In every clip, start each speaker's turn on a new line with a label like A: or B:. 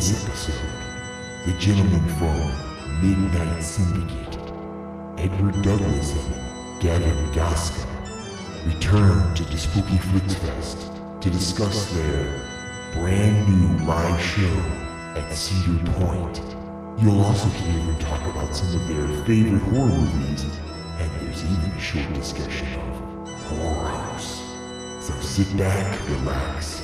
A: this episode, the gentlemen from Midnight Syndicate, Edward Douglas and Gavin Goska, return to the Spooky Flix Fest to discuss their brand new live show at Cedar Point. You'll also hear them talk about some of their favorite horror movies, and there's even a short discussion of Horror House. So sit back, relax,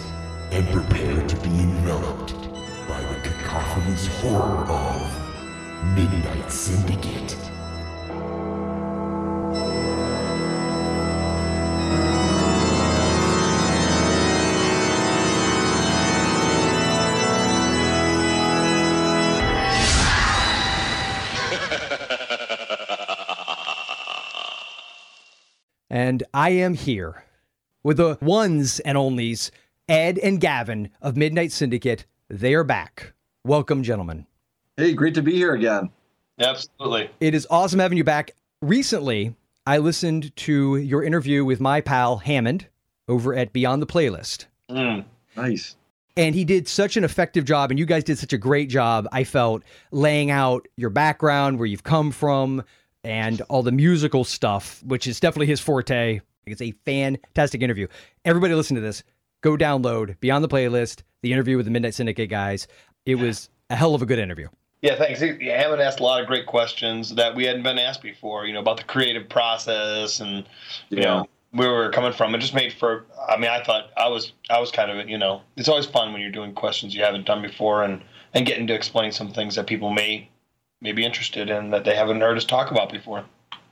A: and prepare to be enveloped by the cacophonous horror of Midnight Syndicate.
B: And I am here with the ones and onlys, Ed and Gavin of Midnight Syndicate. They are back. Welcome, gentlemen.
C: Hey, great to be here again.
D: Absolutely.
B: It is awesome having you back. Recently, I listened to your interview with my pal Hammond over at Beyond the Playlist.
D: Mm.
C: Nice.
B: And he did such an effective job, and you guys did such a great job, I felt, laying out your background, where you've come from, and all the musical stuff, which is definitely his forte. It's a fantastic interview. Everybody listen to this. Go download Beyond the Playlist, the interview with the Midnight Syndicate guys. It was a hell of a good interview.
D: Yeah, thanks. Yeah, Hammond asked a lot of great questions that we hadn't been asked before, you know, about the creative process and, you
C: Yeah.
D: know, where we were coming from. It just made for, I mean, I thought I was, I was kind of, you know, it's always fun when you're doing questions you haven't done before and, and getting to explain some things that people may, may be interested in that they haven't heard us talk about before.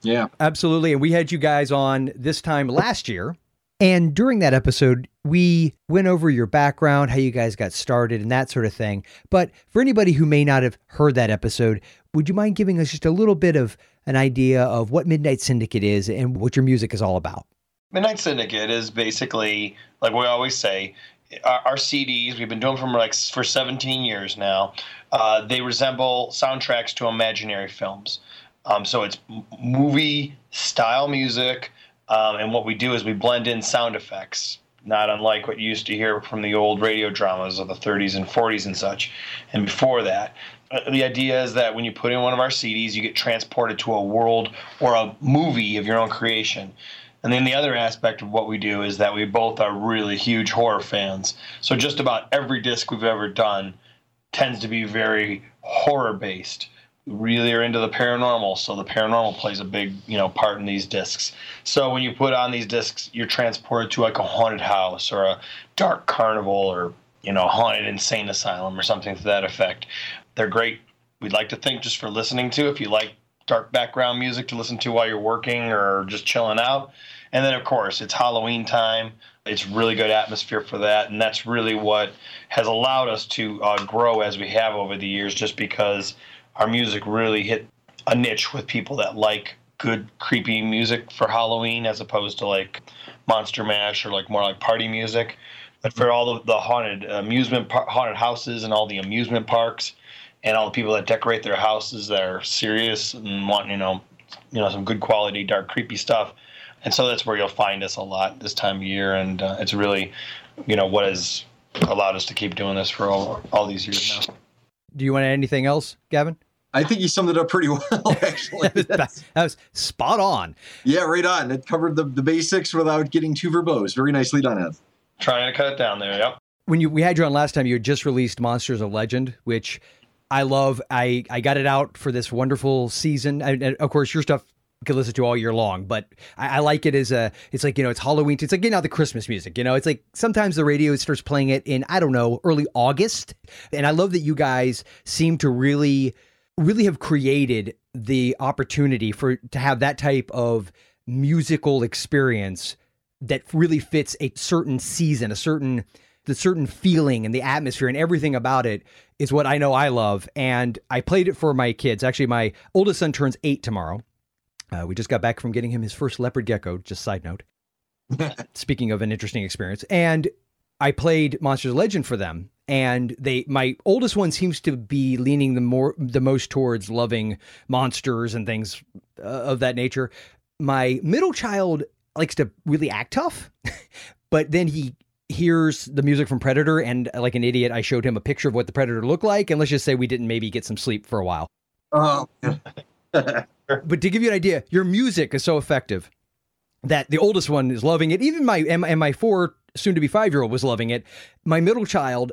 C: Yeah.
B: Absolutely. And we had you guys on this time last year. And during that episode, we went over your background, how you guys got started, and that sort of thing. But for anybody who may not have heard that episode, would you mind giving us just a little bit of an idea of what Midnight Syndicate is and what your music is all about?
D: Midnight Syndicate is basically like we always say. Our, our CDs we've been doing them for like for 17 years now. Uh, they resemble soundtracks to imaginary films. Um, so it's movie style music, um, and what we do is we blend in sound effects, not unlike what you used to hear from the old radio dramas of the 30s and 40s and such, and before that. Uh, The idea is that when you put in one of our CDs, you get transported to a world or a movie of your own creation. And then the other aspect of what we do is that we both are really huge horror fans. So just about every disc we've ever done tends to be very horror based. Really are into the paranormal, so the paranormal plays a big, you know, part in these discs. So when you put on these discs, you're transported to like a haunted house or a dark carnival or, you know, haunted insane asylum or something to that effect. They're great. We'd like to think just for listening to if you like dark background music to listen to while you're working or just chilling out. And then, of course, it's Halloween time. It's really good atmosphere for that. And that's really what has allowed us to uh, grow as we have over the years, just because our music really hit a niche with people that like good, creepy music for Halloween as opposed to like Monster Mash or like more like party music. But for all the, the haunted amusement, par- haunted houses and all the amusement parks, and all the people that decorate their houses that are serious and want you know you know some good quality dark creepy stuff. And so that's where you'll find us a lot this time of year. And uh, it's really you know what has allowed us to keep doing this for all, all these years now
B: Do you want to add anything else, Gavin?
C: I think you summed it up pretty well, actually.
B: that
C: That's-
B: was spot on.
C: yeah, right on. It covered the, the basics without getting too verbose. Very nicely done, Ed.
D: trying to cut it down there yep
B: when you we had you on last time, you had just released Monsters of Legend, which I love. I I got it out for this wonderful season. I, and of course, your stuff you can listen to all year long, but I, I like it as a. It's like you know, it's Halloween. It's like getting out the Christmas music. You know, it's like sometimes the radio starts playing it in I don't know early August, and I love that you guys seem to really really have created the opportunity for to have that type of musical experience that really fits a certain season, a certain the certain feeling and the atmosphere and everything about it is what I know I love. And I played it for my kids. Actually, my oldest son turns eight tomorrow. Uh, we just got back from getting him his first leopard gecko. Just side note. Speaking of an interesting experience, and I played Monsters Legend for them, and they my oldest one seems to be leaning the more the most towards loving monsters and things uh, of that nature. My middle child likes to really act tough, but then he hears the music from Predator, and like an idiot, I showed him a picture of what the Predator looked like, and let's just say we didn't maybe get some sleep for a while.
C: Oh,
B: But to give you an idea, your music is so effective that the oldest one is loving it. Even my and my- four, soon to be five year old, was loving it. My middle child,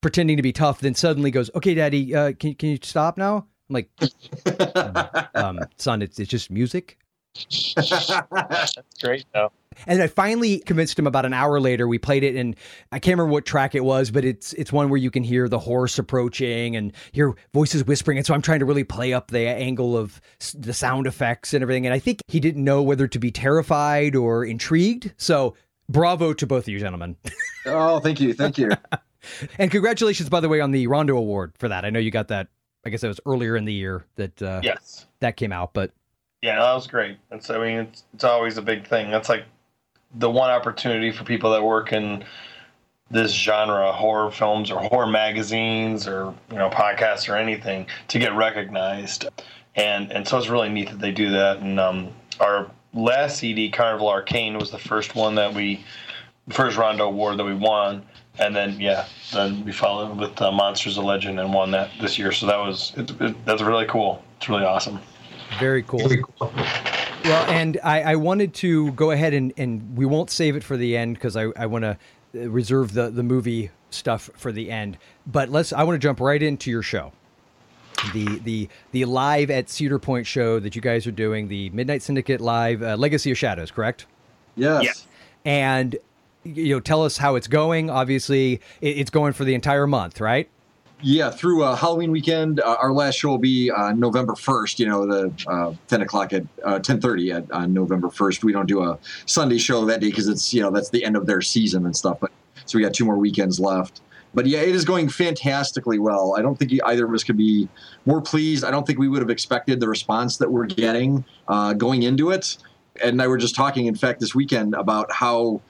B: pretending to be tough, then suddenly goes, "Okay, Daddy, uh, can can you stop now?" I'm like, um, "Son, it's it's just music."
D: Great. No.
B: And I finally convinced him about an hour later. We played it, and I can't remember what track it was, but it's it's one where you can hear the horse approaching and hear voices whispering. And so I'm trying to really play up the angle of the sound effects and everything. And I think he didn't know whether to be terrified or intrigued. So bravo to both of you gentlemen,
C: oh, thank you, thank you.
B: and congratulations, by the way, on the Rondo Award for that. I know you got that. I guess that was earlier in the year that uh,
D: Yes.
B: that came out, but
D: Yeah, that was great. It's I mean, it's it's always a big thing. That's like the one opportunity for people that work in this genre, horror films or horror magazines or you know podcasts or anything, to get recognized. And and so it's really neat that they do that. And um, our last CD, Carnival Arcane, was the first one that we, first Rondo Award that we won. And then yeah, then we followed with uh, Monsters of Legend and won that this year. So that was it, it, that's really cool. It's really awesome.
B: Very cool.
C: Very cool.
B: Well, and I, I wanted to go ahead and, and we won't save it for the end because I, I want to reserve the, the movie stuff for the end. But let's I want to jump right into your show. The the the live at Cedar Point show that you guys are doing, the Midnight Syndicate live uh, Legacy of Shadows, correct?
C: Yes.
D: Yeah.
B: And you know, tell us how it's going. Obviously, it, it's going for the entire month, right?
C: Yeah, through uh, Halloween weekend, uh, our last show will be on November first. You know, the uh, ten o'clock at uh, ten thirty at on November first. We don't do a Sunday show that day because it's you know that's the end of their season and stuff. But so we got two more weekends left. But yeah, it is going fantastically well. I don't think either of us could be more pleased. I don't think we would have expected the response that we're getting uh, going into it. And I were just talking, in fact, this weekend about how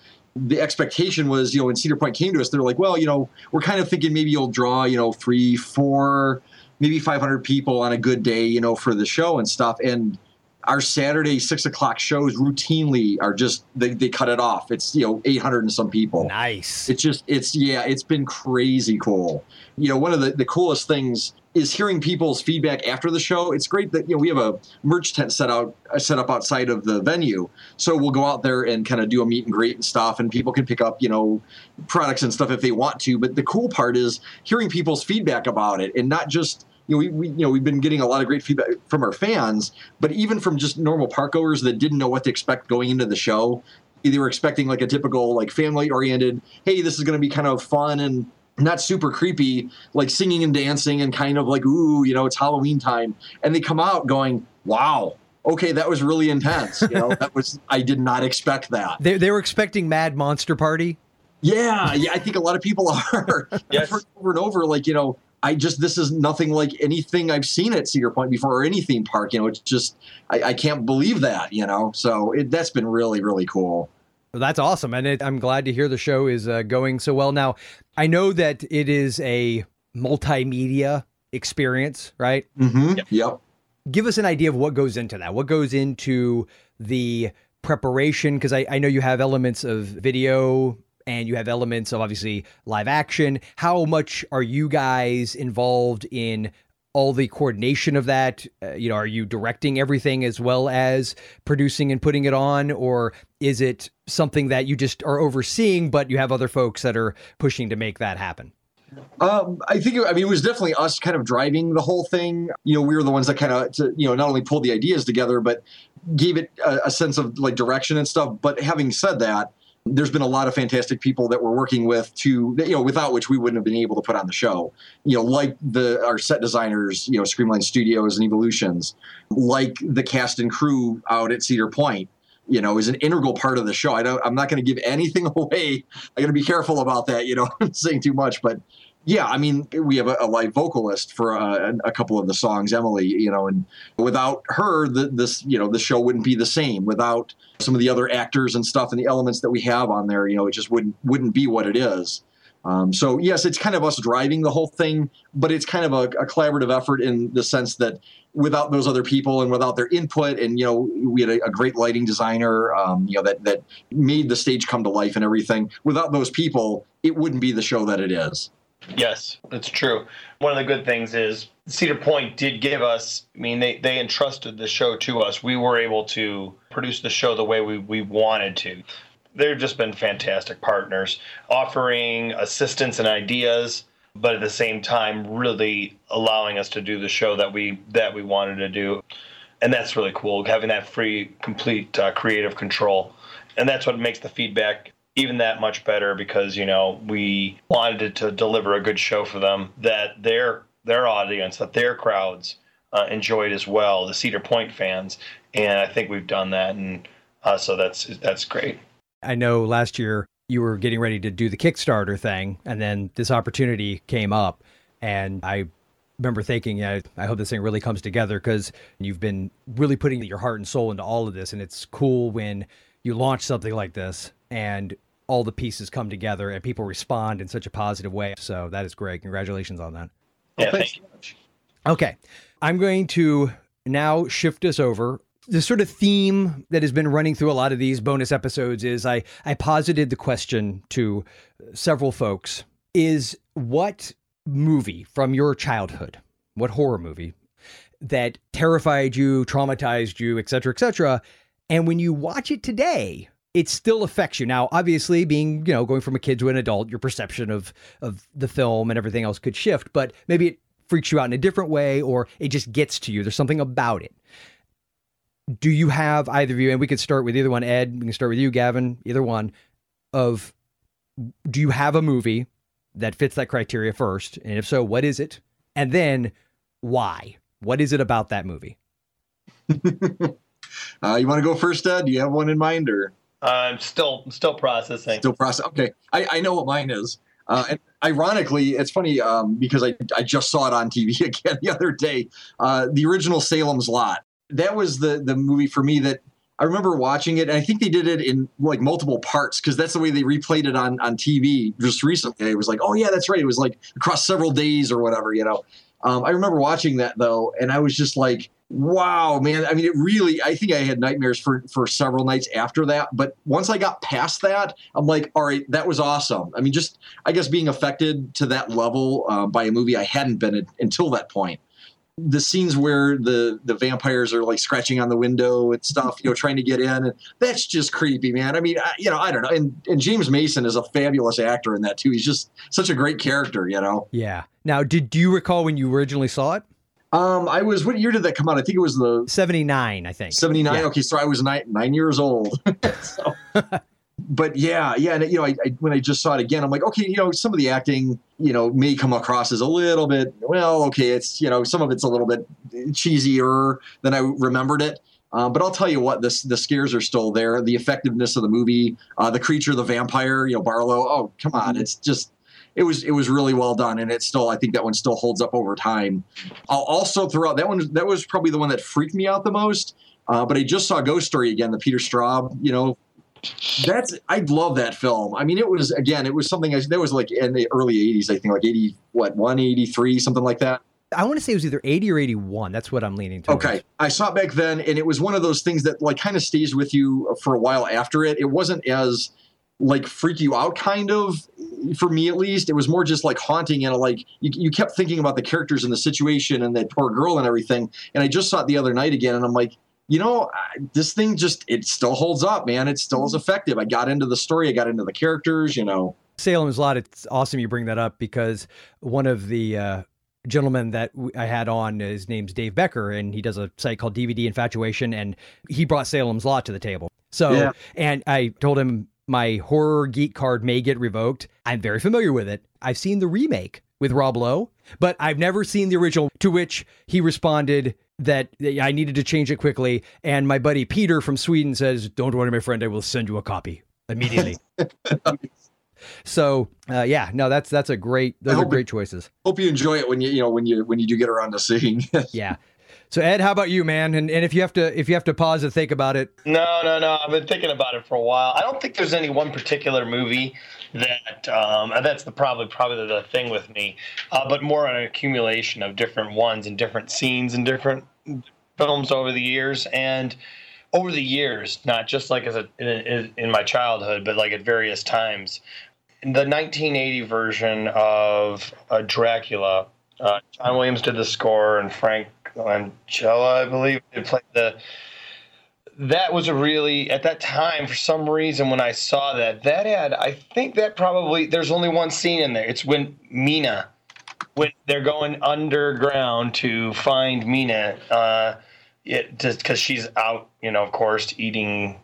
C: the expectation was, you know, when Cedar Point came to us, they're like, well, you know, we're kind of thinking maybe you'll draw, you know, three, four, maybe 500 people on a good day, you know, for the show and stuff. And our Saturday six o'clock shows routinely are just, they, they cut it off. It's, you know, 800 and some people.
B: Nice.
C: It's just, it's, yeah, it's been crazy cool. You know, one of the, the coolest things is hearing people's feedback after the show. It's great that, you know, we have a merch tent set out, uh, set up outside of the venue. So we'll go out there and kind of do a meet and greet and stuff, and people can pick up, you know, products and stuff if they want to. But the cool part is hearing people's feedback about it and not just, you know, we, we you know we've been getting a lot of great feedback from our fans, but even from just normal park goers that didn't know what to expect going into the show. They were expecting like a typical like family oriented, hey, this is going to be kind of fun and not super creepy, like singing and dancing and kind of like, ooh, you know, it's Halloween time. And they come out going, wow, okay, that was really intense. You know, that was, I did not expect that.
B: They, they were expecting Mad Monster Party.
C: Yeah, yeah, I think a lot of people are.
D: Yes.
C: I've heard over and over, like, you know, I just, this is nothing like anything I've seen at Cedar Point before or any theme park. You know, it's just, I, I can't believe that, you know? So it, that's been really, really cool.
B: Well, that's awesome, and it, I'm glad to hear the show is uh, going so well. Now, I know that it is a multimedia experience, right?
C: Mm-hmm. Yep.
B: Give us an idea of what goes into that. What goes into the preparation? Because I, I know you have elements of video and you have elements of obviously live action. How much are you guys involved in all the coordination of that? Uh, you know, are you directing everything as well as producing and putting it on, or is it something that you just are overseeing, but you have other folks that are pushing to make that happen?
C: Um, I think, I mean, it was definitely us kind of driving the whole thing. You know, we were the ones that kind of, you know, not only pulled the ideas together, but gave it a, a sense of like direction and stuff. But having said that, there's been a lot of fantastic people that we're working with to, you know, without which we wouldn't have been able to put on the show. You know, like the our set designers, you know, Screamline Studios and Evolutions, like the cast and crew out at Cedar Point you know, is an integral part of the show. I don't, I'm not going to give anything away. I got to be careful about that, you know, saying too much, but yeah, I mean, we have a, a live vocalist for uh, a couple of the songs, Emily, you know, and without her, the, this, you know, the show wouldn't be the same. Without some of the other actors and stuff and the elements that we have on there, you know, it just wouldn't wouldn't be what it is. Um, so yes, it's kind of us driving the whole thing, but it's kind of a, a, collaborative effort in the sense that without those other people and without their input, and you know, we had a, a great lighting designer, um, you know, that that made the stage come to life and everything. Without those people, it wouldn't be the show that it is.
D: Yes, that's true. One of the good things is Cedar Point did give us, I mean, they, they entrusted the show to us. We were able to produce the show the way we, we wanted to. They've just been fantastic partners, offering assistance and ideas, but at the same time, really allowing us to do the show that we that we wanted to do, and that's really cool. Having that free, complete uh, creative control, and that's what makes the feedback even that much better because you know we wanted to deliver a good show for them that their their audience that their crowds uh, enjoyed as well the cedar point fans. And i think we've done that. And uh, so that's that's great.
B: I know last year you were getting ready to do the kickstarter thing and then this opportunity came up. And i remember thinking yeah, i hope this thing really comes together because you've been really putting your heart and soul into all of this. And it's cool when you launch something like this and all the pieces come together and people respond in such a positive way. So that is great. Congratulations on that.
D: Yeah, thank you.
B: Okay. I'm going to now shift us over. The sort of theme that has been running through a lot of these bonus episodes is I, I posited the question to several folks is what movie from your childhood, what horror movie that terrified you, traumatized you, et cetera, et cetera, and when you watch it today, it still affects you. Now, obviously, being, you know, going from a kid to an adult, your perception of of the film and everything else could shift, but maybe it freaks you out in a different way or it just gets to you. There's something about it. Do you have either of you, and we could start with either one, Ed, we can start with you, Gavin, either one, of do you have a movie that fits that criteria first? And if so, what is it? And then why? What is it about that movie?
C: uh, you want to go first, Ed? Do you have one in mind or?
D: I'm still still processing.
C: Still processing. Okay, I, I know what mine is. Uh, and ironically, it's funny um, because I, I just saw it on TV again the other day. Uh, the original Salem's Lot. That was the the movie for me that I remember watching it. And I think they did it in like multiple parts because that's the way they replayed it on on TV just recently. It was like, oh yeah, that's right. It was like across several days or whatever, you know. Um, I remember watching that though, and I was just like wow man. I mean it really i think i had nightmares for for several nights after that but once i got past that i'm like all right that was awesome. I mean just i guess being affected to that level uh, by a movie i hadn't been until that point the scenes where the the vampires are like scratching on the window and stuff you know trying to get in and that's just creepy man i mean I, you know i don't know and, and james mason is a fabulous actor in that too he's just such a great character you know
B: yeah now did do you recall when you originally saw it
C: um, I was. What year did that come out? I think it was the
B: seventy nine. I think
C: seventy nine. Yeah. Okay, so I was nine nine years old. so, but yeah, yeah, and you know, I, I, when I just saw it again, I'm like, okay, you know, some of the acting, you know, may come across as a little bit. Well, okay, it's you know, some of it's a little bit cheesier than I remembered it. Um, but I'll tell you what, this the scares are still there. The effectiveness of the movie, uh, the creature, the vampire, you know, Barlow. Oh, come on, it's just it was it was really well done, and it still I think that one still holds up over time. I'll also throw out that one that was probably the one that freaked me out the most. Uh, but I just saw Ghost Story again, the Peter Straub, you know. That's I love that film. I mean, it was again, it was something I, that was like in the early '80s, I think, like '80 what 183, something like that.
B: I want to say it was either 80 or 81. That's what I'm leaning to.
C: Okay. I saw it back then, and it was one of those things that like kind of stays with you for a while after it. It wasn't as like freak you out kind of for me at least it was more just like haunting and like you, you kept thinking about the characters and the situation and that poor girl and everything and i just saw it the other night again and i'm like you know this thing just it still holds up man it still is effective i got into the story i got into the characters you know
B: salem's lot it's awesome you bring that up because one of the uh gentleman that I had on, his name's Dave Becker, and he does a site called DVD Infatuation, and he brought Salem's Lot to the table. So, yeah. and I told him my horror geek card may get revoked. I'm very familiar with it. I've seen the remake with Rob Lowe, but I've never seen the original, to which he responded that I needed to change it quickly. And my buddy Peter from Sweden says, Don't worry, my friend, I will send you a copy immediately. so uh, yeah, no, that's that's a great those are great choices.
C: Hope you enjoy it when you you know when you when you do get around to seeing.
B: yeah. So Ed, how about you, man? And and if you have to if you have to pause and think about it.
D: No, no, no. I've been thinking about it for a while. I don't think there's any one particular movie that um, that's the probably probably the thing with me, uh, but more an accumulation of different ones and different scenes and different films over the years and over the years, not just like as a in, in my childhood, but like at various times. The 1980 version of uh, Dracula, uh, John Williams did the score, and Frank Langella, I believe, did play the. That was a really at that time for some reason when I saw that that ad I think that probably there's only one scene in there. It's when Mina, when they're going underground to find Mina, uh, it just because she's out, you know, of course, eating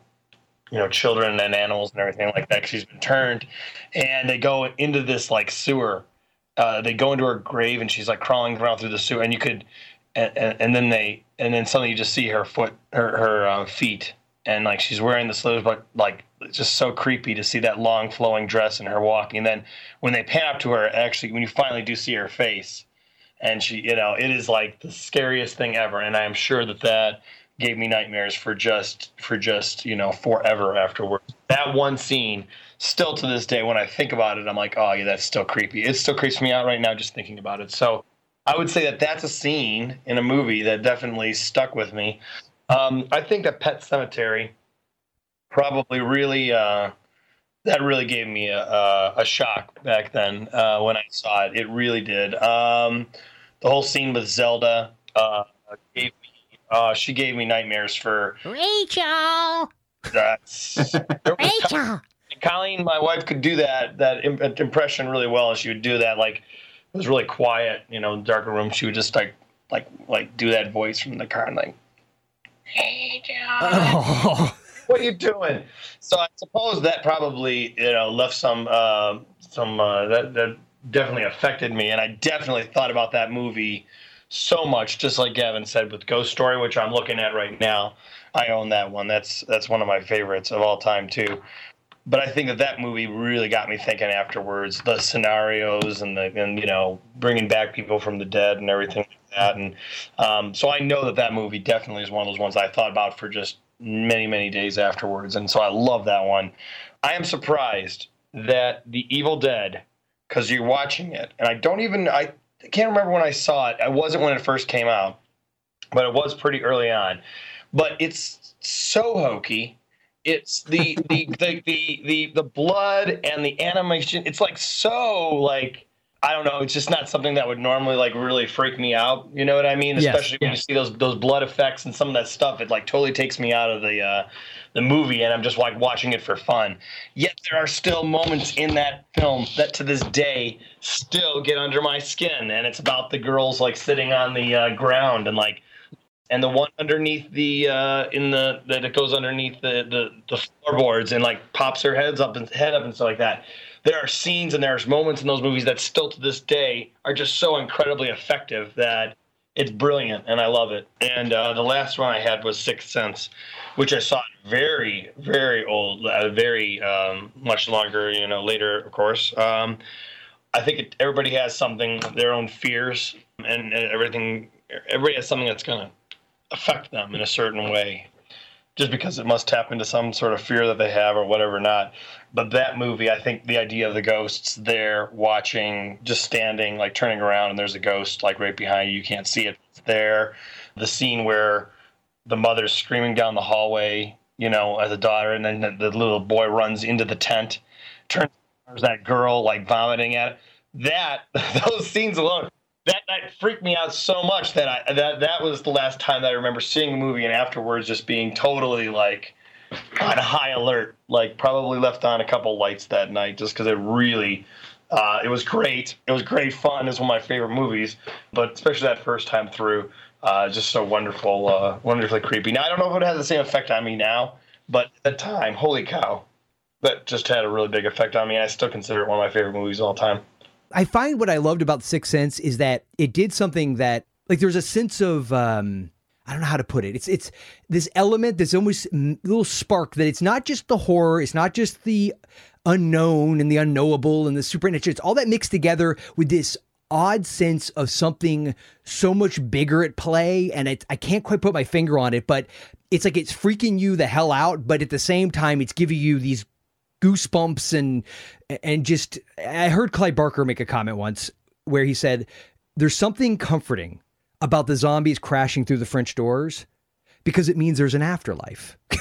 D: you know children and animals and everything like that. she's been turned, and they go into this like sewer. Uh, they go into her grave and she's like crawling around through the sewer, and you could and, and, then they and then suddenly you just see her foot her her uh, feet and like she's wearing the slippers but like just so creepy to see that long flowing dress and her walking. And then when they pan up to her actually when you finally do see her face and she you know it is like the scariest thing ever. And i am sure that that gave me nightmares for just for just you know forever afterwards. That one scene still to this day when i think about it i'm like oh yeah that's still creepy. It still creeps me out right now just thinking about it. So I would say that that's a scene in a movie that definitely stuck with me. Um, I think that Pet Sematary probably really uh, that really gave me a, a, a shock back then uh, when I saw it. It really did. Um, the whole scene with Zelda uh, gave me uh, she gave me nightmares for
E: Rachel.
D: That's
E: Rachel.
D: Colleen, my wife, could do that that impression really well, and she would do that like it was really quiet, you know, in the darker room. She would just like like like do that voice from the car and like, "Hey, John, oh. what are you doing?" So I suppose that probably you know left some uh, some uh, that that definitely affected me, and I definitely thought about that movie so much. Just like Gavin said with Ghost Story, which I'm looking at right now. I own that one. That's that's one of my favorites of all time too but I think that that movie really got me thinking afterwards. The scenarios and the and you know bringing back people from the dead and everything like that. And um, so I know that that movie definitely is one of those ones I thought about for just many many days afterwards. And so I love that one. I am surprised that The Evil Dead, because you're watching it, and I don't even I can't remember when I saw it. I wasn't when it first came out, but it was pretty early on. But it's so hokey it's the, the the the the the blood and the animation. It's like so like I don't know. It's just not something that would normally like really freak me out. You know what I mean? Especially yes, when you see those those blood effects and some of that stuff. It like totally takes me out of the uh, the movie, and I'm just like watching it for fun. Yet there are still moments in that film that to this day still get under my skin, and it's about the girls like sitting on the uh, ground and like and the one underneath the uh, in the that it goes underneath the, the the floorboards and like pops her heads up and head up and stuff like that. There are scenes and there's moments in those movies that still to this day are just so incredibly effective that it's brilliant and I love it. And uh, the last one I had was Sixth Sense, which I saw very very old, uh, very um, much longer, you know, later of course. Um, I think it, everybody has something, their own fears, and, and everything. Everybody has something that's gonna affect them in a certain way just because it must tap into some sort of fear that they have or whatever not but that movie i think the idea of the ghosts there watching just standing like turning around and there's a ghost like right behind you you can't see it it's there the scene where the mother's screaming down the hallway you know as a daughter and then the, the little boy runs into the tent turns there's that girl like vomiting at it. that those scenes alone that night freaked me out so much that I that that was the last time that I remember seeing the movie and afterwards just being totally like on high alert. Like probably left on a couple lights that night just because it really uh, it was great. It was great fun. It's one of my favorite movies, but especially that first time through, uh, just so wonderful, uh, wonderfully creepy. Now I don't know if it has the same effect on me now, but at the time, holy cow, that just had a really big effect on me. and I still consider it one of my favorite movies of all time.
B: I find what I loved about Sixth Sense is that it did something that like there's a sense of um I don't know how to put it. It's it's this element, this almost little spark that it's not just the horror, it's not just the unknown and the unknowable and the supernatural. It's all that mixed together with this odd sense of something so much bigger at play, and it, I can't quite put my finger on it, but it's like it's freaking you the hell out, but at the same time, it's giving you these goosebumps and and just. I heard Clive Barker make a comment once where he said, "There's something comforting about the zombies crashing through the French doors." Because it means there's an afterlife.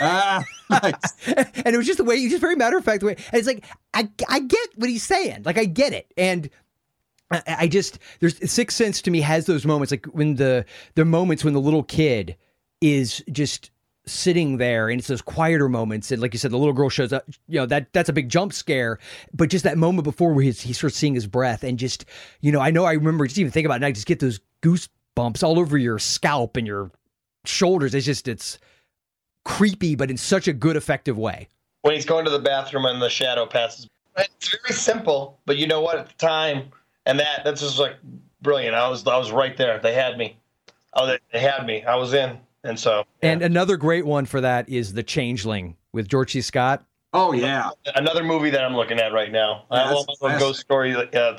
C: Ah, nice.
B: and it was just the way, just very matter of fact the way. And it's like I, I get what he's saying, like I get it, and I, I just there's Sixth Sense to me has those moments, like when the the moments when the little kid is just sitting there and it's those quieter moments and like you said the little girl shows up you know that that's a big jump scare but just that moment before where he's, he starts seeing his breath and just you know i know i remember just even thinking about it and i just get those goosebumps all over your scalp and your shoulders it's just it's creepy, but in such a good, effective way.
D: When he's going to the bathroom and the shadow passes, it's very simple. But you know what? At the time, and that that's just like brilliant. I was I was right there. They had me. Oh, they, they had me. I was in, and so.
B: Yeah. And another great one for that is the Changeling with George C. Scott.
C: Oh yeah,
D: another movie that I'm looking at right now. Yeah, I love a ghost story. Uh,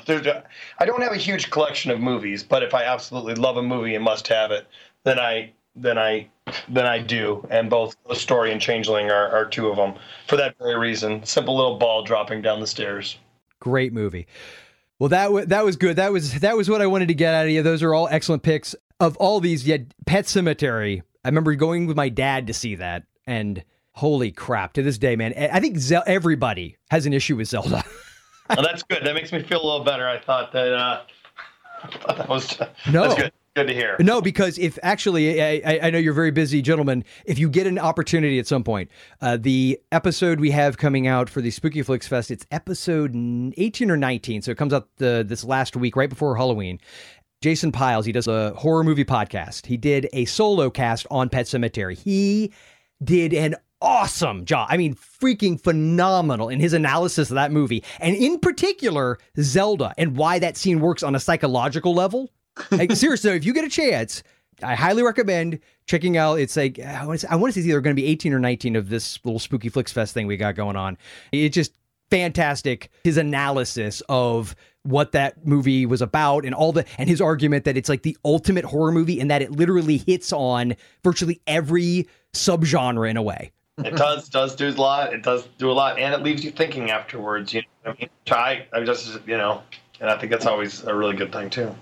D: I don't have a huge collection of movies, but if I absolutely love a movie and must have it, then I then I than I do, and both the story and Changeling are, are two of them for that very reason. Simple little ball dropping down the stairs.
B: Great movie. Well, that w- that was good. That was that was what I wanted to get out of you. Those are all excellent picks. Of all these, yet Pet Sematary. I remember going with my dad to see that, and holy crap! To this day, man, I think Ze- everybody has an issue with Zelda.
D: well, that's good. That makes me feel a little better. I thought that. Uh, I thought that was
B: no.
D: That's good. Good to hear.
B: No, because if actually, I, I know you're very busy, gentlemen. If you get an opportunity at some point, uh, the episode we have coming out for the Spooky Flix Fest, it's episode 18 or 19, so it comes out the, this last week, right before Halloween. Jason Pyles, he does a horror movie podcast. He did a solo cast on Pet Sematary. He did an awesome job. I mean, freaking phenomenal in his analysis of that movie, and in particular, Zelda and why that scene works on a psychological level like, seriously, if you get a chance, I highly recommend checking out. It's like I want to, I want to say it's either going to be 18 or 19 of this little spooky flix fest thing we got going on. It just fantastic. His analysis of what that movie was about and all the and his argument that it's like the ultimate horror movie and that it literally hits on virtually every subgenre in a way.
D: it does does do a lot. It does do a lot, and it leaves you thinking afterwards. You know, I mean, I, I just you know, and I think that's always a really good thing too.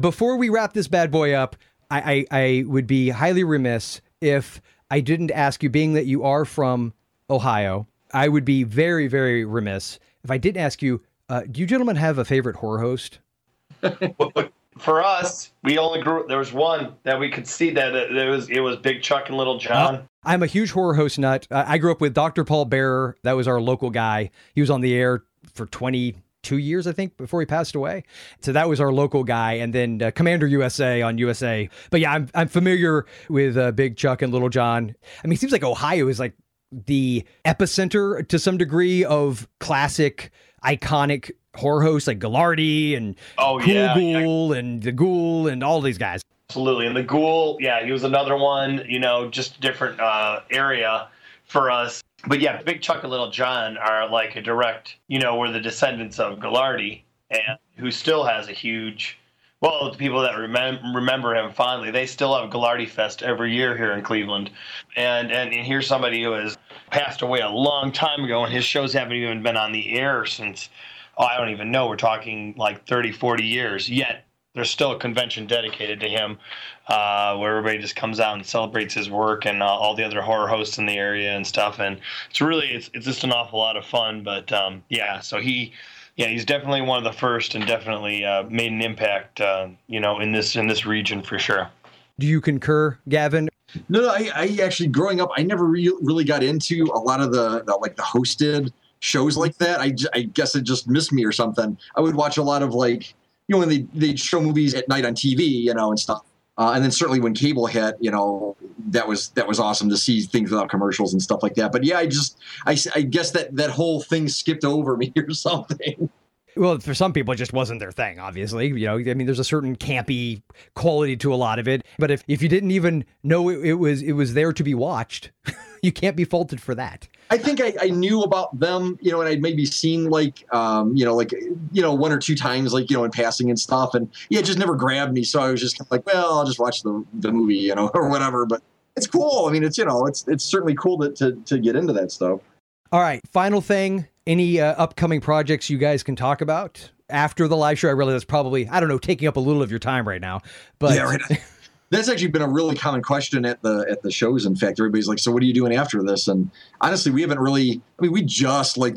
B: Before we wrap this bad boy up, I, I, I would be highly remiss if I didn't ask you, being that you are from Ohio, I would be very, very remiss if I didn't ask you, uh, do you gentlemen have a favorite horror host?
D: For us, we only grew. There was one that we could see that it, it was it was Big Chuck and Little John. Uh,
B: I'm a huge horror host nut. I grew up with Dr. Paul Bearer. That was our local guy. He was on the air for 22 years, I think, before he passed away. So that was our local guy, and then uh, Commander USA on USA. But yeah, I'm I'm familiar with uh, Big Chuck and Little John. I mean, it seems like Ohio is like the epicenter to some degree of classic, iconic horror hosts like Ghoulardi and
D: oh
B: Cool
D: yeah,
B: Ghoul yeah. and the Ghoul and all these guys.
D: Absolutely, and the Ghoul, yeah, he was another one. You know, just different uh, area for us but yeah, Big Chuck and Little John are like a direct, you know, we're the descendants of Ghoulardi, and who still has a huge. Well, the people that remem- remember him fondly, they still have Ghoulardi Fest every year here in Cleveland, and, and and here's somebody who has passed away a long time ago, and his shows haven't even been on the air since. Oh, I don't even know. We're talking like 30, 40 years. Yet there's still a convention dedicated to him uh, where everybody just comes out and celebrates his work and uh, all the other horror hosts in the area and stuff and it's really it's, it's just an awful lot of fun but um, yeah so he yeah he's definitely one of the first and definitely uh, made an impact uh, you know in this in this region for sure
B: do you concur gavin
C: no, I, I actually growing up i never re- really got into a lot of the, the like the hosted shows like that I, I guess it just missed me or something i would watch a lot of like you know, when they they show movies at night on TV, you know, and stuff. Uh, and then certainly when cable hit, you know, that was that was awesome to see things without commercials and stuff like that. But yeah, I just I, I guess that that whole thing skipped over me or something.
B: Well, for some people, it just wasn't their thing, obviously. You know, I mean, there's a certain campy quality to a lot of it. But if, if you didn't even know it, it was it was there to be watched, you can't be faulted for that.
C: I think I, I knew about them, you know, and I'd maybe seen like, um, you know, like, you know, one or two times, like, you know, in passing and stuff. And yeah, it just never grabbed me. So I was just kind of like, well, I'll just watch the, the movie, you know, or whatever. But it's cool. I mean, it's, you know, it's, it's certainly cool to, to, to get into that stuff.
B: All right. Final thing any uh, upcoming projects you guys can talk about after the live show? I realize that's probably, I don't know, taking up a little of your time right now. But
C: yeah, right. That's actually been a really common question at the at the shows. In fact, everybody's like, "So what are you doing after this?" And honestly, we haven't really. I mean, we just like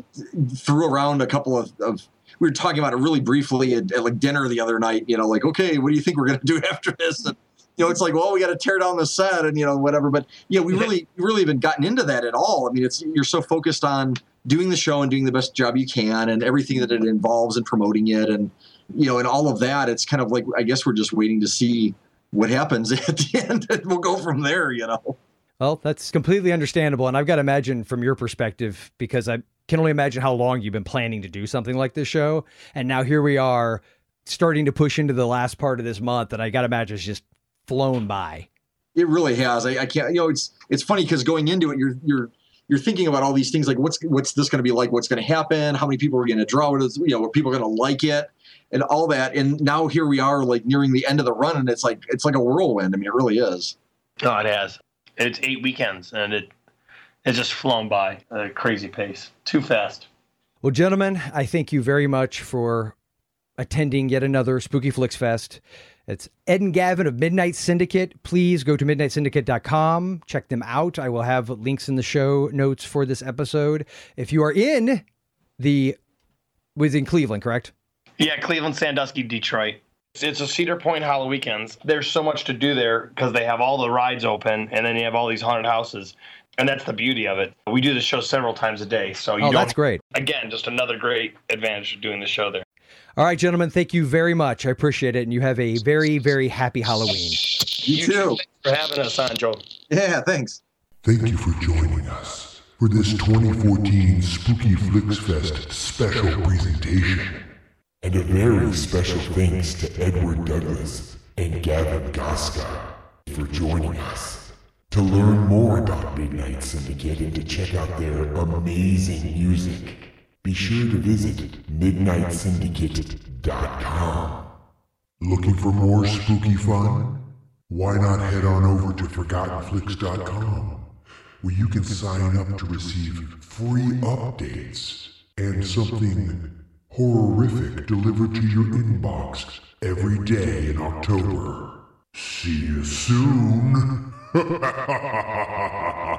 C: threw around a couple of, of we were talking about it really briefly at, at, like dinner the other night. You know, like, okay, what do you think we're going to do after this? And, you know, it's like, well, we got to tear down the set and you know whatever. But yeah, we really really haven't gotten into that at all. I mean, it's you're so focused on doing the show and doing the best job you can and everything that it involves and promoting it and you know and all of that. It's kind of like I guess we're just waiting to see what happens at the end. and we'll go from there, you know.
B: Well, that's completely understandable. And I've got to imagine from your perspective, because I can only imagine how long you've been planning to do something like this show. And now here we are starting to push into the last part of this month that I got to imagine is just flown by.
C: It really has. I, I can't, you know, it's, it's funny because going into it, you're, you're, you're thinking about all these things like what's what's this going to be like what's going to happen how many people are going to draw it you know are people going to like it and all that. And now here we are, like nearing the end of the run, and it's like it's like a whirlwind. I mean, it really is.
D: Oh, it has. It's eight weekends, and it it's just flown by at a crazy pace, too fast.
B: Well, gentlemen, I thank you very much for attending yet another Spooky Flix Fest. It's Ed and Gavin of Midnight Syndicate. Please go to midnightsyndicate.com. Check them out. I will have links in the show notes for this episode. If you are in the was in Cleveland, correct?
D: Yeah, Cleveland, Sandusky, Detroit. It's a Cedar Point HalloWeekends. There's so much to do there because they have all the rides open, and then you have all these haunted houses, and that's the beauty of it. We do the show several times a day, so oh, you
B: oh,
D: don't.
B: that's great.
D: Again, just another great advantage of doing the show there.
B: All right, gentlemen, thank you very much. I appreciate it, and you have a very, very happy Halloween.
C: You too.
D: Thanks for having us on, Joe.
C: Yeah, thanks.
A: Thank you for joining us for this 2014 Spooky Flix Fest special presentation. And a very special thanks to Edward Douglas and Gavin Goska for joining us. To learn more about Midnight Syndicate and to check out their amazing music, be sure to visit MidnightSyndicate.com. Looking for more spooky fun? Why not head on over to ForgottenFlix.com, where you can sign up to receive free updates and something horrific delivered to your inbox every day in October. See you soon.